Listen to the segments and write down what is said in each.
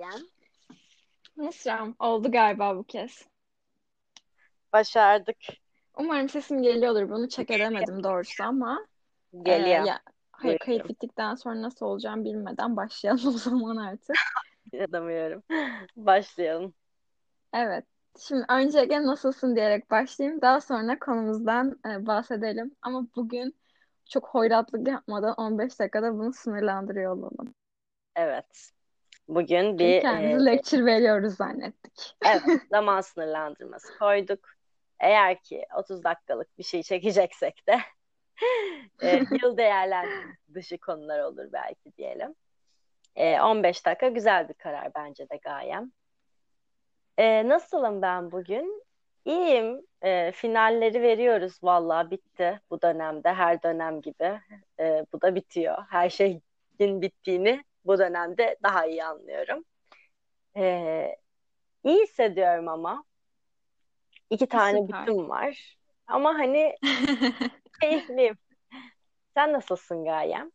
Gayen. Nesra'm oldu galiba bu kez. Başardık. Umarım sesim geliyordur. Bunu check edemedim doğrusu ama e, Geliyor. ya hayır kayıt bittikten sonra nasıl olacağım bilmeden başlayalım o zaman artık. İnanamıyorum. Başlayalım. Evet. Şimdi öncelikle nasılsın diyerek başlayayım. Daha sonra konumuzdan e, bahsedelim. Ama bugün çok hoyratlık yapmadan 15 dakikada bunu sınırlandırıyor olalım. Evet. Bugün bir kendimizi e, lecture veriyoruz zannettik. evet zaman sınırlandırması koyduk. Eğer ki 30 dakikalık bir şey çekeceksek de e, yıl değerlendirmesi dışı konular olur belki diyelim. E, 15 dakika güzel bir karar bence de gayem. E, nasılım ben bugün? İyiyim. E, finalleri veriyoruz. Vallahi bitti bu dönemde. Her dönem gibi. E, bu da bitiyor. Her şeyin bittiğini bu dönemde daha iyi anlıyorum. E, iyi hissediyorum ama. İki tane Süper. bütüm var. Ama hani keyifliyim. Sen nasılsın Gayem?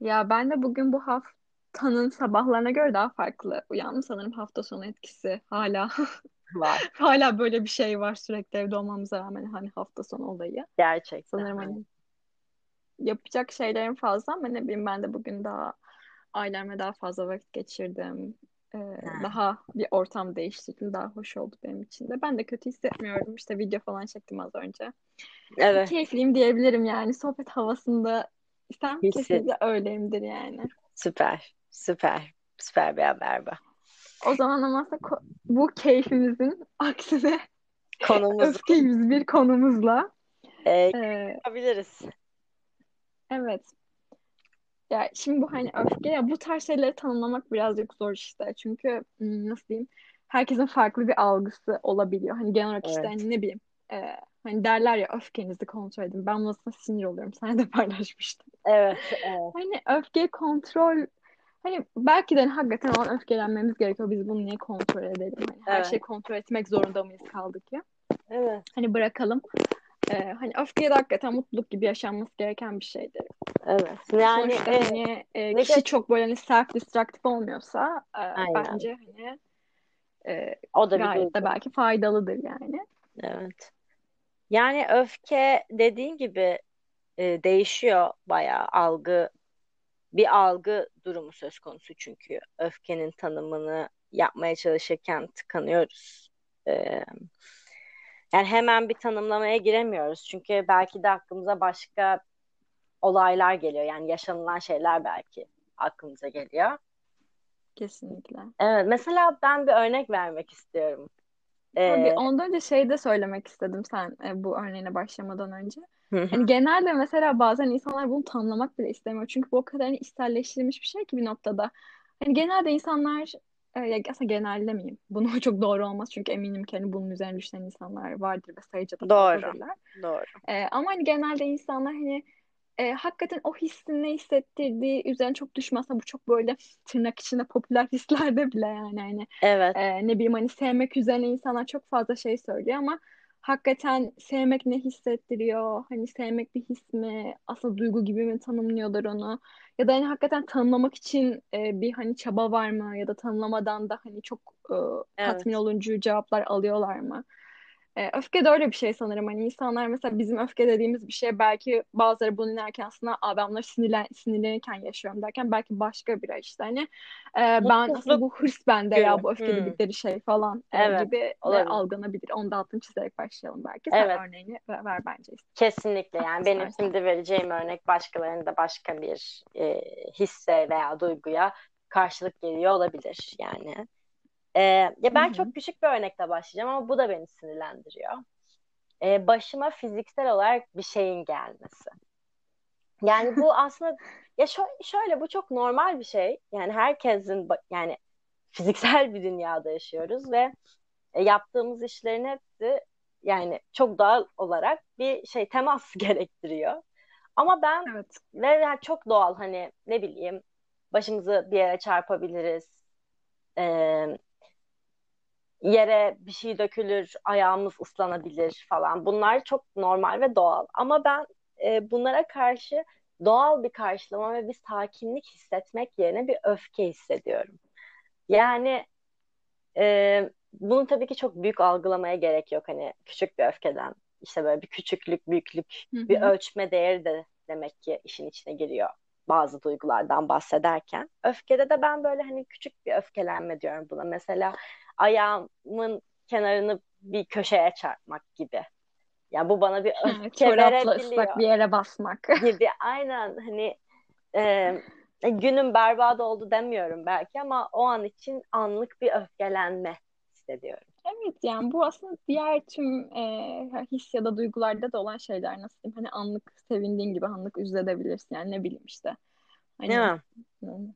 Ya ben de bugün bu haftanın sabahlarına göre daha farklı uyandım. Sanırım hafta sonu etkisi hala Var. hala böyle bir şey var sürekli evde olmamıza rağmen hani hafta sonu olayı. Gerçekten. Sanırım hani yapacak şeylerim fazla ama ne bileyim ben de bugün daha ailemle daha fazla vakit geçirdim. Ee, daha bir ortam değiştirdim. Daha hoş oldu benim için de. Ben de kötü hissetmiyorum. İşte video falan çektim az önce. Evet. Keyifliyim diyebilirim yani. Sohbet havasında sen Hisset. kesinlikle öyleyimdir yani. Süper. Süper. Süper bir haber bu. O zaman ama bu keyfimizin aksine Konumuzu öfke 101 konumuzla e, e, yapabiliriz. Evet ya şimdi bu hani öfke ya bu tarz şeyleri tanımlamak birazcık zor işte çünkü hmm, nasıl diyeyim herkesin farklı bir algısı olabiliyor hani genel olarak işte Evet. hani ne bileyim e, hani derler ya öfkenizi kontrol edin ben buna sinir oluyorum sen de paylaşmıştın Evet. Evet. hani öfke kontrol Hani belki de hani hakikaten o an öfkelenmemiz gerekiyor. Biz bunu niye kontrol edelim? Hani her Evet. şeyi kontrol etmek zorunda mıyız kaldık ya? Evet. Hani bırakalım. Ee, hani öfke de hakikaten mutluluk gibi yaşanması gereken bir şeydir. Evet. Yani Sonuçta e, hani e, kişi de- çok böyle hani self-destructive olmuyorsa e, Aynen. bence hani e, o da bir gayet de belki faydalıdır yani. Evet. Yani öfke dediğin gibi e, değişiyor bayağı algı bir algı durumu söz konusu çünkü öfkenin tanımını yapmaya çalışırken tıkanıyoruz. E, yani hemen bir tanımlamaya giremiyoruz çünkü belki de aklımıza başka olaylar geliyor yani yaşanılan şeyler belki aklımıza geliyor. Kesinlikle. Evet mesela ben bir örnek vermek istiyorum. Tabii E, ondan önce şey de söylemek istedim sen e, bu örneğine başlamadan önce. Hani genelde mesela bazen insanlar bunu tanımlamak bile istemiyor. Çünkü bu o kadar hani içselleştirilmiş bir şey ki bir noktada. Hani genelde insanlar ya aslında genellemeyeyim. Bunu çok doğru olmaz çünkü eminim ki hani bunun üzerine düşünen insanlar vardır ve sayıca da doğru, doğru. E, ama hani genelde insanlar hani e, hakikaten o hissin ne hissettirdiği üzerine çok düşmezse bu çok böyle tırnak içinde popüler hislerde bile yani hani Evet, ee, ne bileyim hani sevmek üzerine insanlar çok fazla şey söylüyor ama hakikaten sevmek ne hissettiriyor? Hani sevmek bir his mi? Aslında duygu gibi mi tanımlıyorlar onu? Ya da hani hakikaten tanımlamak için e, bir hani çaba var mı? Ya da tanımlamadan da hani çok e, tatmin evet. oluncu cevaplar alıyorlar mı? E, öfke de öyle bir şey sanırım. Hani insanlar mesela bizim öfke dediğimiz bir şey belki bazıları bunu dinlerken aslında Aa, ben bunları sinirlen, sinirlenirken yaşıyorum derken belki başka bir işte hani e, ben aslında bu hırs bende gibi. ya bu öfke Hmm, dedikleri şey falan e, evet, gibi olabilir. algılanabilir. Onu da altını çizerek başlayalım belki. Sen Evet, örneğini ver, ver bence kesinlikle. Yani benim şimdi vereceğim örnek başkalarının da başka bir e, hisse veya duyguya karşılık geliyor olabilir yani. E, ya ben hı. çok küçük bir örnekle başlayacağım ama bu da beni sinirlendiriyor. E, başıma fiziksel olarak bir şeyin gelmesi. Yani bu aslında ya şö- şöyle bu çok normal bir şey. Yani herkesin yani fiziksel bir dünyada yaşıyoruz ve e, yaptığımız işlerin hepsi yani çok doğal olarak bir şey temas gerektiriyor. Ama ben Evet. ve yani çok doğal hani ne bileyim başımızı bir yere çarpabiliriz. Ee, yere bir şey dökülür, ayağımız ıslanabilir falan. Bunlar çok normal ve doğal. Ama ben e, bunlara karşı doğal bir karşılama ve bir sakinlik hissetmek yerine bir öfke hissediyorum. Yani e, bunu tabii ki çok büyük algılamaya gerek yok. Hani küçük bir öfkeden işte böyle bir küçüklük, büyüklük, Hı-hı. bir ölçme değeri de demek ki işin içine giriyor bazı duygulardan bahsederken. Öfkede de ben böyle hani küçük bir öfkelenme diyorum buna. Mesela ayağımın kenarını bir köşeye çarpmak gibi. Ya bu bana bir öfke verebiliyor. bir yere basmak. gibi. Aynen hani e, günüm berbat oldu demiyorum belki ama o an için anlık bir öfkelenme hissediyorum. Evet yani bu aslında diğer tüm e, his ya da duygularda da olan şeyler nasıl diyeyim hani anlık sevindiğin gibi anlık üzülebilirsin yani ne bileyim işte. Hani, Değil mi? Ya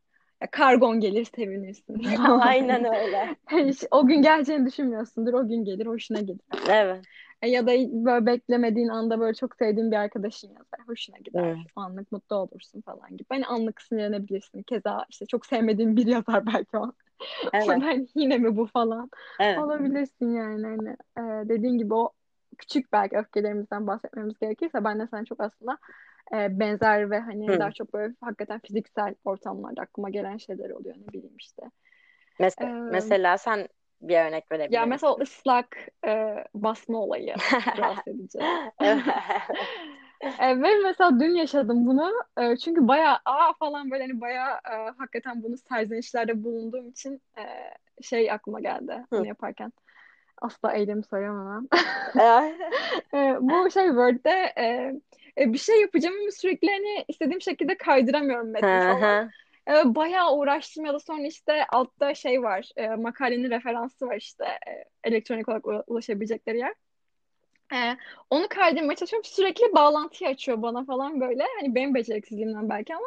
kargon gelir sevinirsin. Aynen öyle. Hiç, o gün geleceğini düşünmüyorsundur. O gün gelir hoşuna gider. Evet. E, ya da böyle beklemediğin anda böyle çok sevdiğin bir arkadaşın yazar. Hoşuna gider. Evet. Anlık mutlu olursun falan gibi. Hani anlık sinirlenebilirsin. Keza işte çok sevmediğin biri yazar belki o Evet. hani yine mi bu falan. Evet. Olabilirsin yani. Hani, e, dediğin gibi o küçük belki öfkelerimizden bahsetmemiz gerekirse ben de sana çok aslında e, benzer ve hani Hı. daha çok böyle hakikaten fiziksel ortamlarda aklıma gelen şeyler oluyor ne bileyim işte. Mesela, ee, mesela sen bir örnek verebilir Ya mesela ıslak e, basma olayı edici. e, ve mesela dün yaşadım bunu. E, çünkü bayağı aa falan böyle hani bayağı e, hakikaten bunu serzenişlerde bulunduğum için e, şey aklıma geldi bunu yaparken. Asla eylemi söylemem. e, bu şey Word'de e, e, bir şey yapacağım ama sürekli hani istediğim şekilde kaydıramıyorum metni falan. E, bayağı uğraştım ya da sonra işte altta şey var e, makalenin referansı var işte e, elektronik olarak ulaşabilecekleri yer. E, onu kaydırmaya çalışıyorum. Sürekli bağlantıyı açıyor bana falan böyle. Hani benim beceriksizliğimden belki ama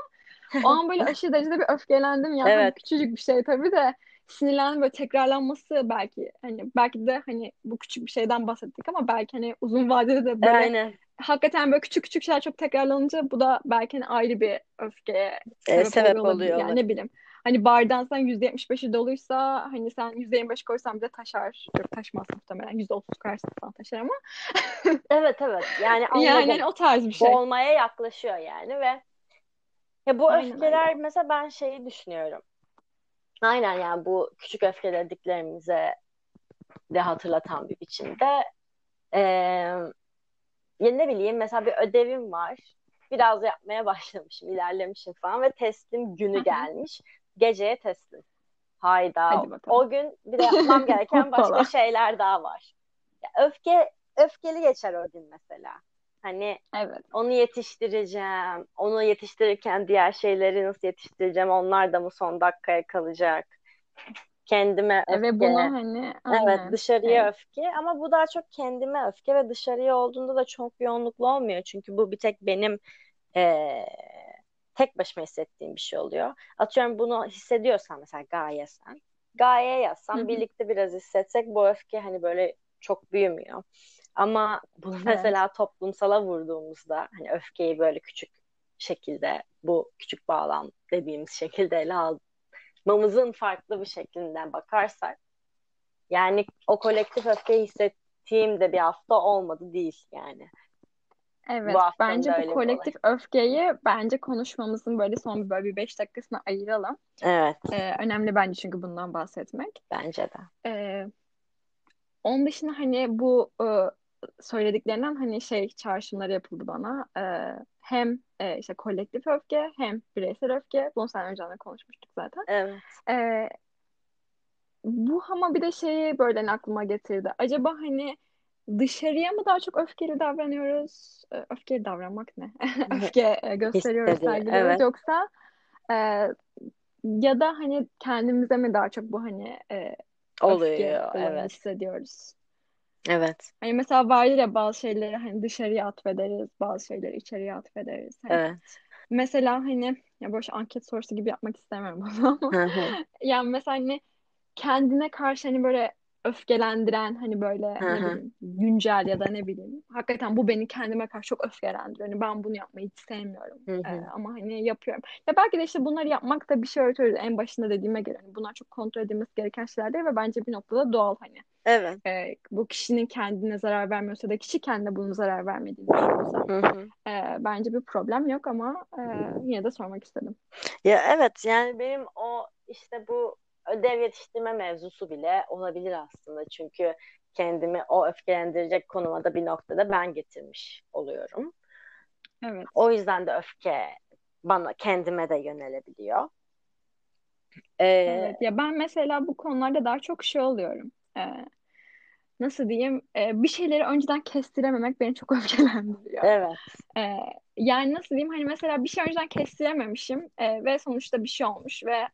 o an böyle aşırı derecede bir öfkelendim ya. Evet. Küçücük bir şey tabii de sinirlendim böyle tekrarlanması belki hani belki de hani bu küçük bir şeyden bahsettik ama belki hani uzun vadede de böyle Aynen. hakikaten böyle küçük küçük şeyler çok tekrarlanınca bu da belki hani ayrı bir öfkeye sebep, e, sebep oluyor. oluyor yani ne bileyim. Hani bardağın sen %75'i doluysa hani sen %25 koysan bile taşar. Yok taşmaz muhtemelen. %30 koyarsan falan taşar ama. evet evet. Yani anladım. Yani hani o tarz bir şey. Olmaya yaklaşıyor yani ve ya bu Aynen öfkeler öyle. mesela ben şeyi düşünüyorum. Aynen yani bu küçük öfkelediklerimize de hatırlatan bir biçimde. Ee, ya ne bileyim mesela bir ödevim var. Biraz yapmaya başlamışım, ilerlemişim falan ve teslim günü gelmiş. Geceye teslim. Hayda. O gün bir de yapmam gereken başka şeyler daha var. Ya öfke öfkeli geçer o gün mesela. Hani evet. onu yetiştireceğim. Onu yetiştirirken diğer şeyleri nasıl yetiştireceğim? Onlar da mı son dakikaya kalacak? Kendime öfke. Ve bunu hani aynen. Evet dışarıya evet. öfke ama bu daha çok kendime öfke ve dışarıya olduğunda da çok yoğunluklu olmuyor. Çünkü bu bir tek benim ee, tek başıma hissettiğim bir şey oluyor. Atıyorum bunu hissediyorsan mesela gaye sen. Gaye yazsam birlikte biraz hissetsek bu öfke hani böyle çok büyümüyor. Ama bunu evet. mesela toplumsala vurduğumuzda hani öfkeyi böyle küçük şekilde bu küçük bağlam dediğimiz şekilde ele almamızın farklı bir şeklinden bakarsak yani o kolektif öfkeyi hissettiğim de bir hafta olmadı değil yani. Evet, bu bence bu kolektif öfkeyi bence konuşmamızın böyle son böyle bir beş dakikasına ayıralım. Evet. Ee, önemli bence çünkü bundan bahsetmek. Bence de. Ee, onun dışında hani bu e, söylediklerinden hani şey çağrışımları yapıldı bana. Ee, hem e, işte kolektif öfke hem bireysel öfke. Bunu sen önceden konuşmuştuk zaten. Evet. Ee, bu ama bir de şeyi böyle hani aklıma getirdi. Acaba hani dışarıya mı daha çok öfkeli davranıyoruz? Öfkeli davranmak ne? Öfke gösteriyoruz, sergiliyoruz evet. yoksa e, ya da hani kendimize mi daha çok bu hani e, oluyor öfke evet. hissediyoruz? Evet. Hani mesela vardır ya bazı şeyleri hani dışarıya atfederiz, bazı şeyleri içeriye atfederiz. Hani evet. Mesela hani ya boş anket sorusu gibi yapmak istemiyorum bunu ama yani mesela hani kendine karşı hani böyle öfkelendiren hani böyle ne bileyim güncel ya da ne bileyim hakikaten bu beni kendime karşı çok öfkelendiriyor. Hani ben bunu yapmayı hiç sevmiyorum. Ee, ama hani yapıyorum. Ya belki de işte bunları yapmak da bir şey öğretiyoruz. En başında dediğime göre hani bunlar çok kontrol edilmesi gereken şeyler değil ve bence bir noktada doğal hani. Evet. e, bu kişinin kendine zarar vermiyorsa da kişi kendine bunun zarar vermediğini düşünüyorsa e, bence bir problem yok ama e, yine de sormak istedim. Ya evet yani benim o işte bu ödev yetiştirme mevzusu bile olabilir aslında. Çünkü kendimi o öfkelendirecek konuma da bir noktada ben getirmiş oluyorum. Evet. O yüzden de öfke bana kendime de yönelebiliyor. Ee, Evet. Ya ben mesela bu konularda daha çok şey oluyorum. E, nasıl diyeyim? E, bir şeyleri önceden kestirememek beni çok öfkelendiriyor. evet. E, yani nasıl diyeyim? Hani mesela bir şey önceden kestirememişim e, ve sonuçta bir şey olmuş ve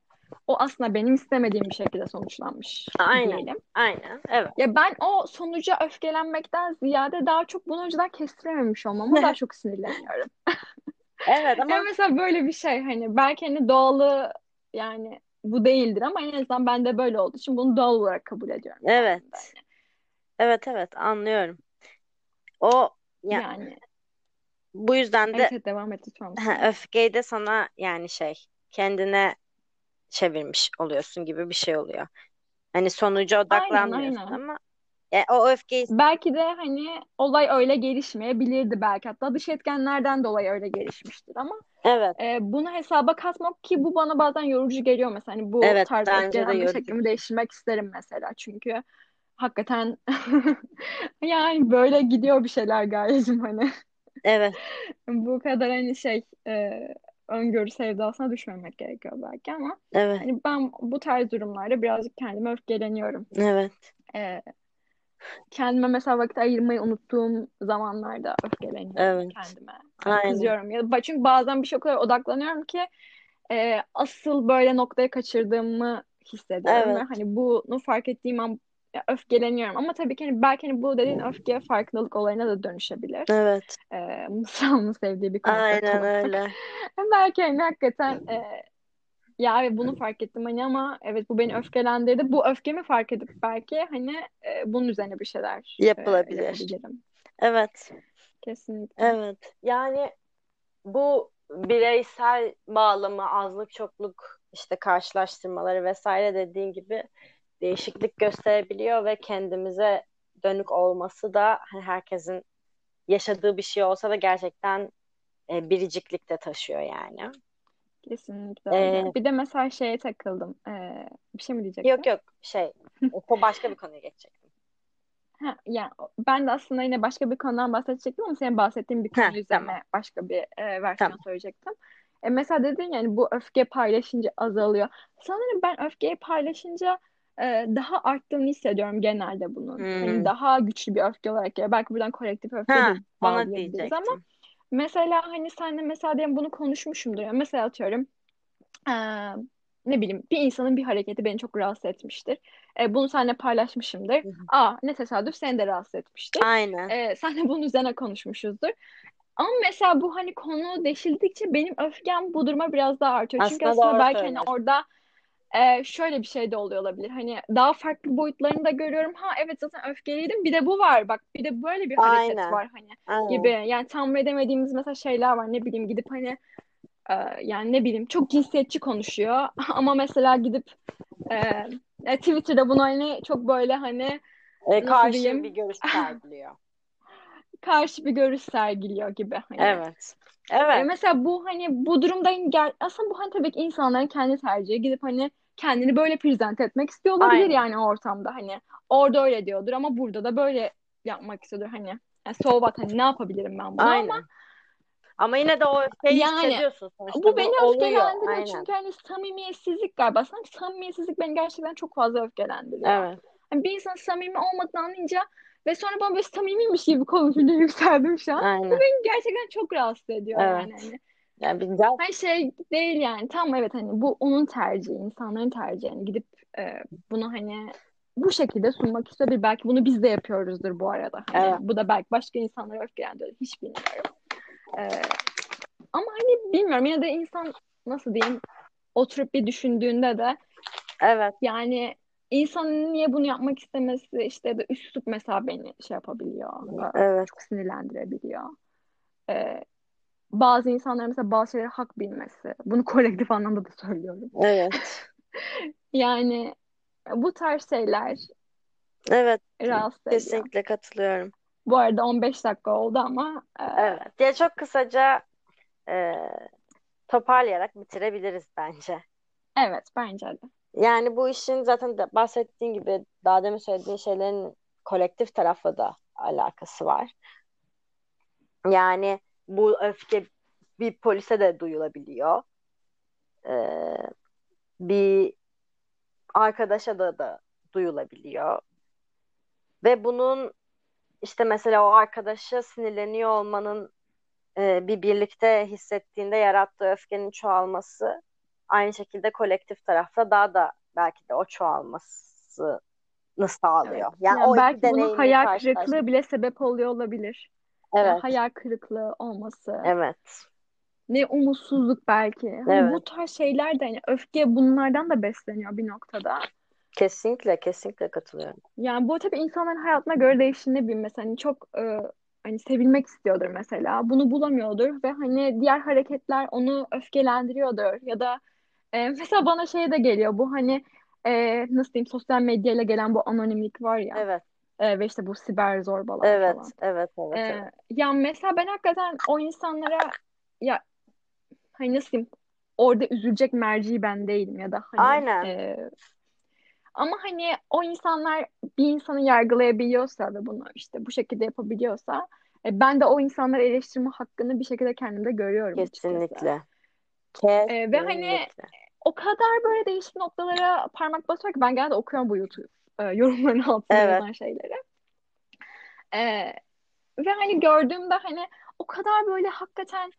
o aslında benim istemediğim bir şekilde sonuçlanmış Aynen. diyelim. Aynen. Evet. Ya ben o sonuca öfkelenmekten ziyade daha çok bunu önceden kestirememiş olmama daha çok sinirleniyorum. Evet ama Yani mesela böyle bir şey hani belki hani doğalı yani bu değildir ama en azından bende böyle olduğu için bunu doğal olarak kabul ediyorum. evet. kendimde. Evet evet anlıyorum. O ya, Yani bu yüzden de evet, devam et lütfen. Öfkeyi de sana yani şey kendine çevirmiş oluyorsun gibi bir şey oluyor. Hani sonuca Aynen odaklanmıyorsun aynen. ama e, o öfkeyi Belki de hani olay öyle gelişmeyebilirdi belki hatta dış etkenlerden dolayı öyle gelişmiştir ama evet e, bunu hesaba katmak ki bu bana bazen yorucu geliyor mesela hani bu evet tarz bence de öfkelenme yorucu. şeklimi değiştirmek isterim mesela çünkü hakikaten yani böyle gidiyor bir şeyler Gayecim hani. Evet. Bu kadar hani şey e, öngörü sevdasına düşmemek gerekiyor belki ama evet. hani ben bu tarz durumlarda birazcık kendime öfkeleniyorum. evet. E, kendime mesela vakit ayırmayı unuttuğum zamanlarda öfkeleniyorum evet. kendime. Hani aynen. kızıyorum ya çünkü bazen bir şey o kadar odaklanıyorum ki e, asıl böyle noktaya kaçırdığımı hissediyorum ve evet. hani bunu fark ettiğim an ya, öfkeleniyorum. Ama tabii ki hani belki hani bu dediğin öfke farkındalık olayına da dönüşebilir. evet E, Musa'nın sevdiği bir konsept aynen öyle Belki hani hakikaten e, ya evet bunu fark ettim hani ama evet bu beni öfkelendirdi. Bu öfkemi fark edip belki hani e, bunun üzerine bir şeyler e, yapılabilir. yapabilirim. Evet Kesinlikle. evet yani bu bireysel bağlamı azlık çokluk işte karşılaştırmaları vesaire dediğin gibi değişiklik gösterebiliyor ve kendimize dönük olması da hani herkesin yaşadığı bir şey olsa da gerçekten e, biriciklik de taşıyor yani. Kesinlikle öyle. Ee, Bir de mesela şeye takıldım. Ee, bir şey mi diyecektin? yok yok şey o başka bir konuya geçecektim. Ha, yani ben de aslında yine başka bir konudan bahsedecektim ama senin bahsettiğin bir Ha, konu üzerine tamam başka bir e, versiyon tamam. söyleyecektim. E, mesela dedin yani bu öfke paylaşınca azalıyor. Sanırım ben öfkeyi paylaşınca e, daha arttığını hissediyorum genelde bunun. Hani Hmm. daha güçlü bir öfke olarak geliyor. Belki buradan kolektif öfke Ha de bağlayabiliriz ama mesela hani senle mesela diyelim bunu konuşmuşumdur. Yani mesela atıyorum e, ne bileyim bir insanın bir hareketi beni çok rahatsız etmiştir. E, bunu seninle paylaşmışımdır. Hı hı. Aa ne tesadüf seni de rahatsız etmiştir. Aynen. E, senle bunun üzerine konuşmuşuzdur. Ama mesela bu hani konu deşildikçe benim öfkem bu duruma biraz daha artıyor. Çünkü Aslında aslında doğru belki hani orada e, şöyle bir şey de oluyor olabilir. Hani daha farklı boyutlarını da görüyorum. Ha evet zaten öfkeliydim. Bir de bu var. Bak bir de böyle bir hareket Aynen. var hani Aynen. gibi. Yani tahmin edemediğimiz mesela şeyler var. Ne bileyim gidip hani e, yani ne bileyim çok cinsiyetçi konuşuyor. Ama mesela gidip e, e, Twitter'da bunu hani çok böyle hani E, karşı diyeyim bir görüş sergiliyor. karşı bir görüş sergiliyor gibi hani. Evet. E, Evet. mesela bu hani bu durumda aslında bu hani tabii ki insanların kendi tercihi gidip hani kendini böyle prezent etmek istiyor olabilir Aynen. yani ortamda hani orada öyle diyordur ama burada da böyle yapmak istiyordur hani yani so what hani ne yapabilirim ben buna ama Aynen. Ama yine de o öfkeyi yani hissediyorsun sonuçta. bu Bu beni oluyor. öfkelendiriyor Aynen. çünkü hani samimiyetsizlik galiba sanki samimiyetsizlik beni gerçekten çok fazla öfkelendiriyor. Evet. Hani bir insan samimi olmadığını anlayınca ve sonra bana böyle samimiymiş gibi konuşunca yükseldim şu an. Bu Aynen. beni gerçekten çok rahatsız ediyor yani Evet. hani. Yani bir güzel. Her şey değil yani. Tamam evet hani bu onun tercihi, insanların tercihi. Yani gidip e, bunu hani bu şekilde sunmak istiyor. Belki bunu biz de yapıyoruzdur bu arada. Hani Evet. bu da belki başka insanları öfkelendiriyor. Hiç bilmiyorum. E, ama hani bilmiyorum yine de insan nasıl diyeyim oturup bir düşündüğünde de Evet. yani insanın niye bunu yapmak istemesi işte da üslup mesela beni şey yapabiliyor. e, Evet. çok sinirlendirebiliyor. E, bazı insanların mesela bazı şeylere hak bilmesi. Bunu kolektif anlamda da söylüyorum. Evet. Yani bu tarz şeyler Evet, rahatsız ediyor. kesinlikle katılıyorum. Bu arada 15 dakika oldu ama e, Evet. Ya çok kısaca e, toparlayarak bitirebiliriz bence. evet bence de. Yani bu işin zaten de bahsettiğin gibi daha demin söylediğin şeylerin kolektif tarafla da alakası var. Yani bu öfke bir polise de duyulabiliyor. Ee, bir arkadaşa da da duyulabiliyor. Ve bunun işte mesela o arkadaşa sinirleniyor olmanın e, bir birlikte hissettiğinde yarattığı öfkenin çoğalması aynı şekilde kolektif tarafta daha da belki de o çoğalmasını sağlıyor. Evet. Yani Yani o belki deneyimi hayal kırıklığı bile sebep oluyor olabilir. Evet, hayal kırıklığı olması, evet, ne umutsuzluk belki. Hani evet. bu tarz şeyler de hani öfke bunlardan da besleniyor bir noktada. Kesinlikle, kesinlikle katılıyorum. Yani bu tabii insanların hayatına göre değiştiğini mesela hani çok e, hani sevilmek istiyordur mesela. Bunu bulamıyordur ve hani diğer hareketler onu öfkelendiriyordur ya da e, mesela bana şey de geliyor bu hani e, nasıl diyeyim sosyal medyayla gelen bu anonimlik var ya Evet, e, ve işte bu siber zorbalar evet, falan. evet, evet, E, evet. ya mesela ben hakikaten o insanlara ya hani nasıl diyeyim orada üzülecek merci ben değilim ya da hani Aynen. e, ama hani o insanlar bir insanı yargılayabiliyorsa ve bunu işte bu şekilde yapabiliyorsa e, ben de o insanları eleştirme hakkını bir şekilde kendimde görüyorum açıkçası. Kesinlikle. E, ve hani Kesinlikle. O kadar böyle değişik noktalara parmak basıyor ki ben genelde okuyorum bu YouTube e, yorumların altında Evet. yazan şeyleri. E, ve hani gördüğümde hani o kadar böyle hakikaten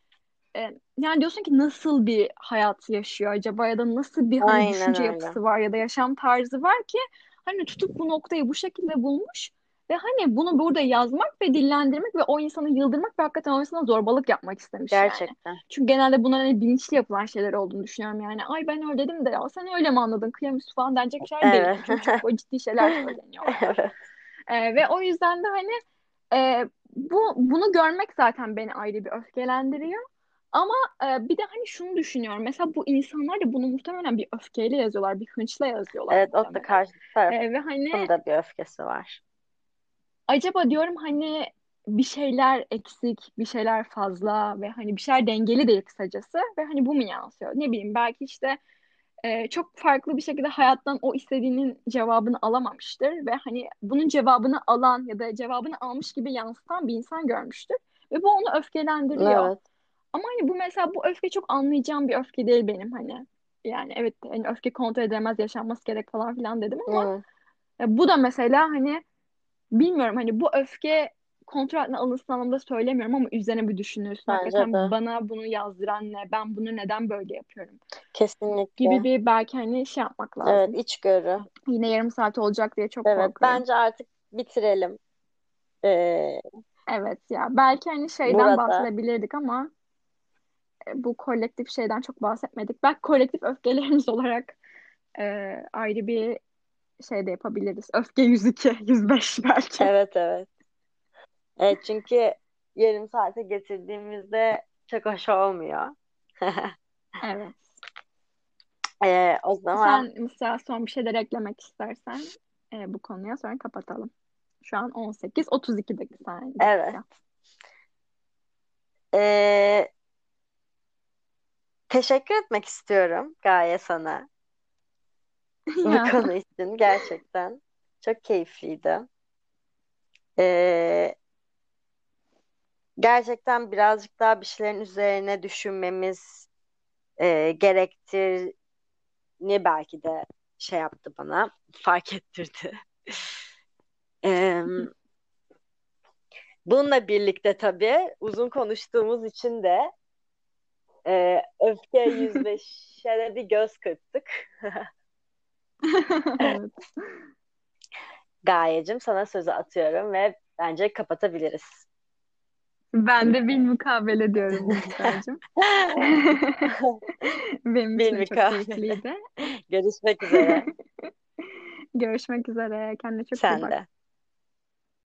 e, yani diyorsun ki nasıl bir hayat yaşıyor acaba ya da nasıl bir hani Aynen düşünce öyle. yapısı var ya da yaşam tarzı var ki hani tutup bu noktayı bu şekilde bulmuş ve hani bunu burada yazmak ve dillendirmek ve o insanı yıldırmak ve hakikaten o insana zorbalık yapmak istemiş yani. Gerçekten. Çünkü genelde bunlar hani bilinçli yapılan şeyler olduğunu düşünüyorum yani. Ay ben öyle dedim de ya sen öyle mi anladın kıyamüstü falan denecek şeyler değil. Evet. Yani. Çünkü çok böyle ciddi şeyler söyleniyor. Evet. Ee, ve o yüzden de hani e, bu bunu görmek zaten beni ayrı bir öfkelendiriyor. Ama e, bir de hani şunu düşünüyorum. Mesela bu insanlar da bunu muhtemelen bir öfkeyle yazıyorlar, bir hınçla yazıyorlar Evet, o da karşı tarafın E, ve hani da bir öfkesi var. Acaba diyorum hani bir şeyler eksik, bir şeyler fazla ve hani bir şeyler dengeli değil kısacası ve hani bu mu yansıyor? Ne bileyim belki işte e, çok farklı bir şekilde hayattan o istediğinin cevabını alamamıştır ve hani bunun cevabını alan ya da cevabını almış gibi yansıtan bir insan görmüştür ve bu onu öfkelendiriyor. Evet. Ama hani bu mesela bu öfke çok anlayacağım bir öfke değil benim hani. Yani evet hani öfke kontrol edilemez yaşanması gerek falan filan dedim ama Evet. bu da mesela hani bilmiyorum hani bu öfke kontrol altına alınsın anlamda söylemiyorum ama üzerine bir düşünürsün. Bence Hakikaten de. bana bunu yazdıran ne? Ben bunu neden böyle yapıyorum? Kesinlikle. Gibi bir belki hani şey yapmak Evet, lazım. içgörü. Yine yarım saat olacak diye çok Evet, korkuyorum. bence artık bitirelim. Ee, Evet ya belki hani şeyden burada. bahsedebilirdik ama e, bu kolektif şeyden çok bahsetmedik. Belki kolektif öfkelerimiz olarak e, ayrı bir şey de yapabiliriz. Öfke 102, 105 belki. Evet, evet. Evet, çünkü yarım saate getirdiğimizde çok hoş olmuyor. Evet. Ee, o zaman Sen mesela son bir şeyler eklemek istersen e, bu konuya sonra kapatalım. Şu an 18, 32 dakika. evet. Ee, teşekkür etmek istiyorum Gaye sana bu konu için gerçekten. Çok keyifliydi. Ee, gerçekten birazcık daha bir şeylerin üzerine düşünmemiz e, gerektiğini belki de şey yaptı bana, fark ettirdi. Ee, bununla birlikte tabii uzun konuştuğumuz için de e, öfke 105'e de bir göz kırptık. Evet. Gayecim sana sözü atıyorum ve bence kapatabiliriz. Ben de bil mukabele diyorum Büşra'cığım. Benim Bil için de çok keyifliydi. Görüşmek üzere. Görüşmek üzere. Kendine çok iyi Sen bak. de.